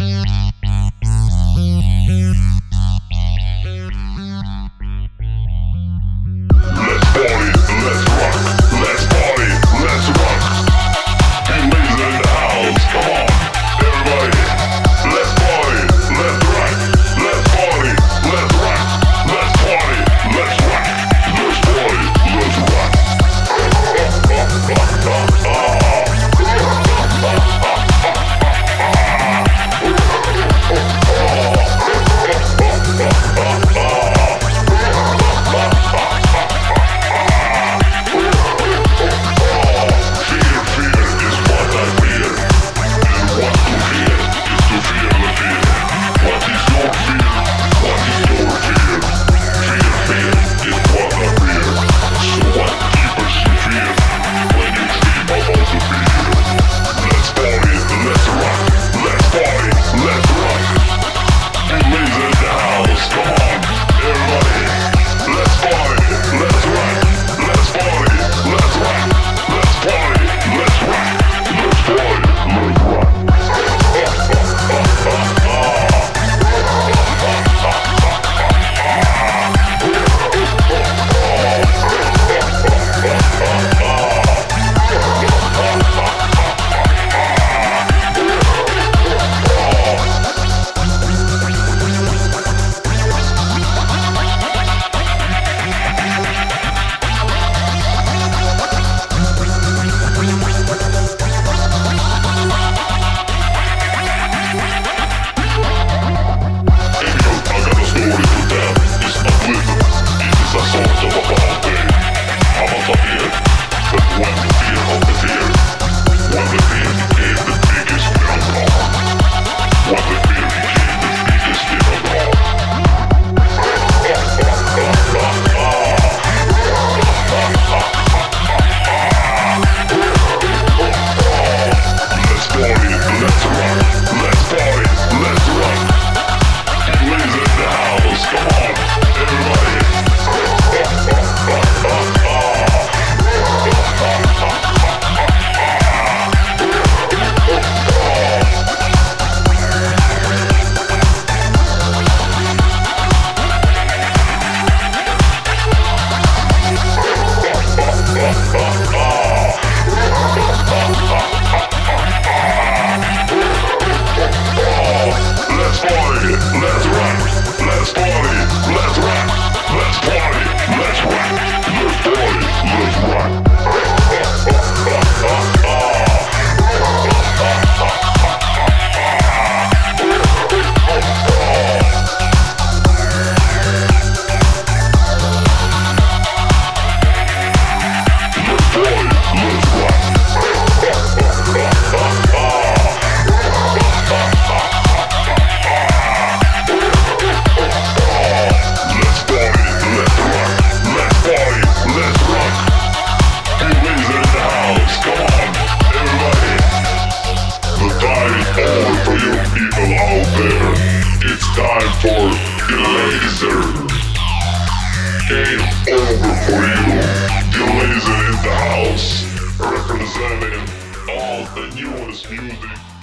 Bye. Yes. Game over for you. The laser in the house. Representing all the newest music.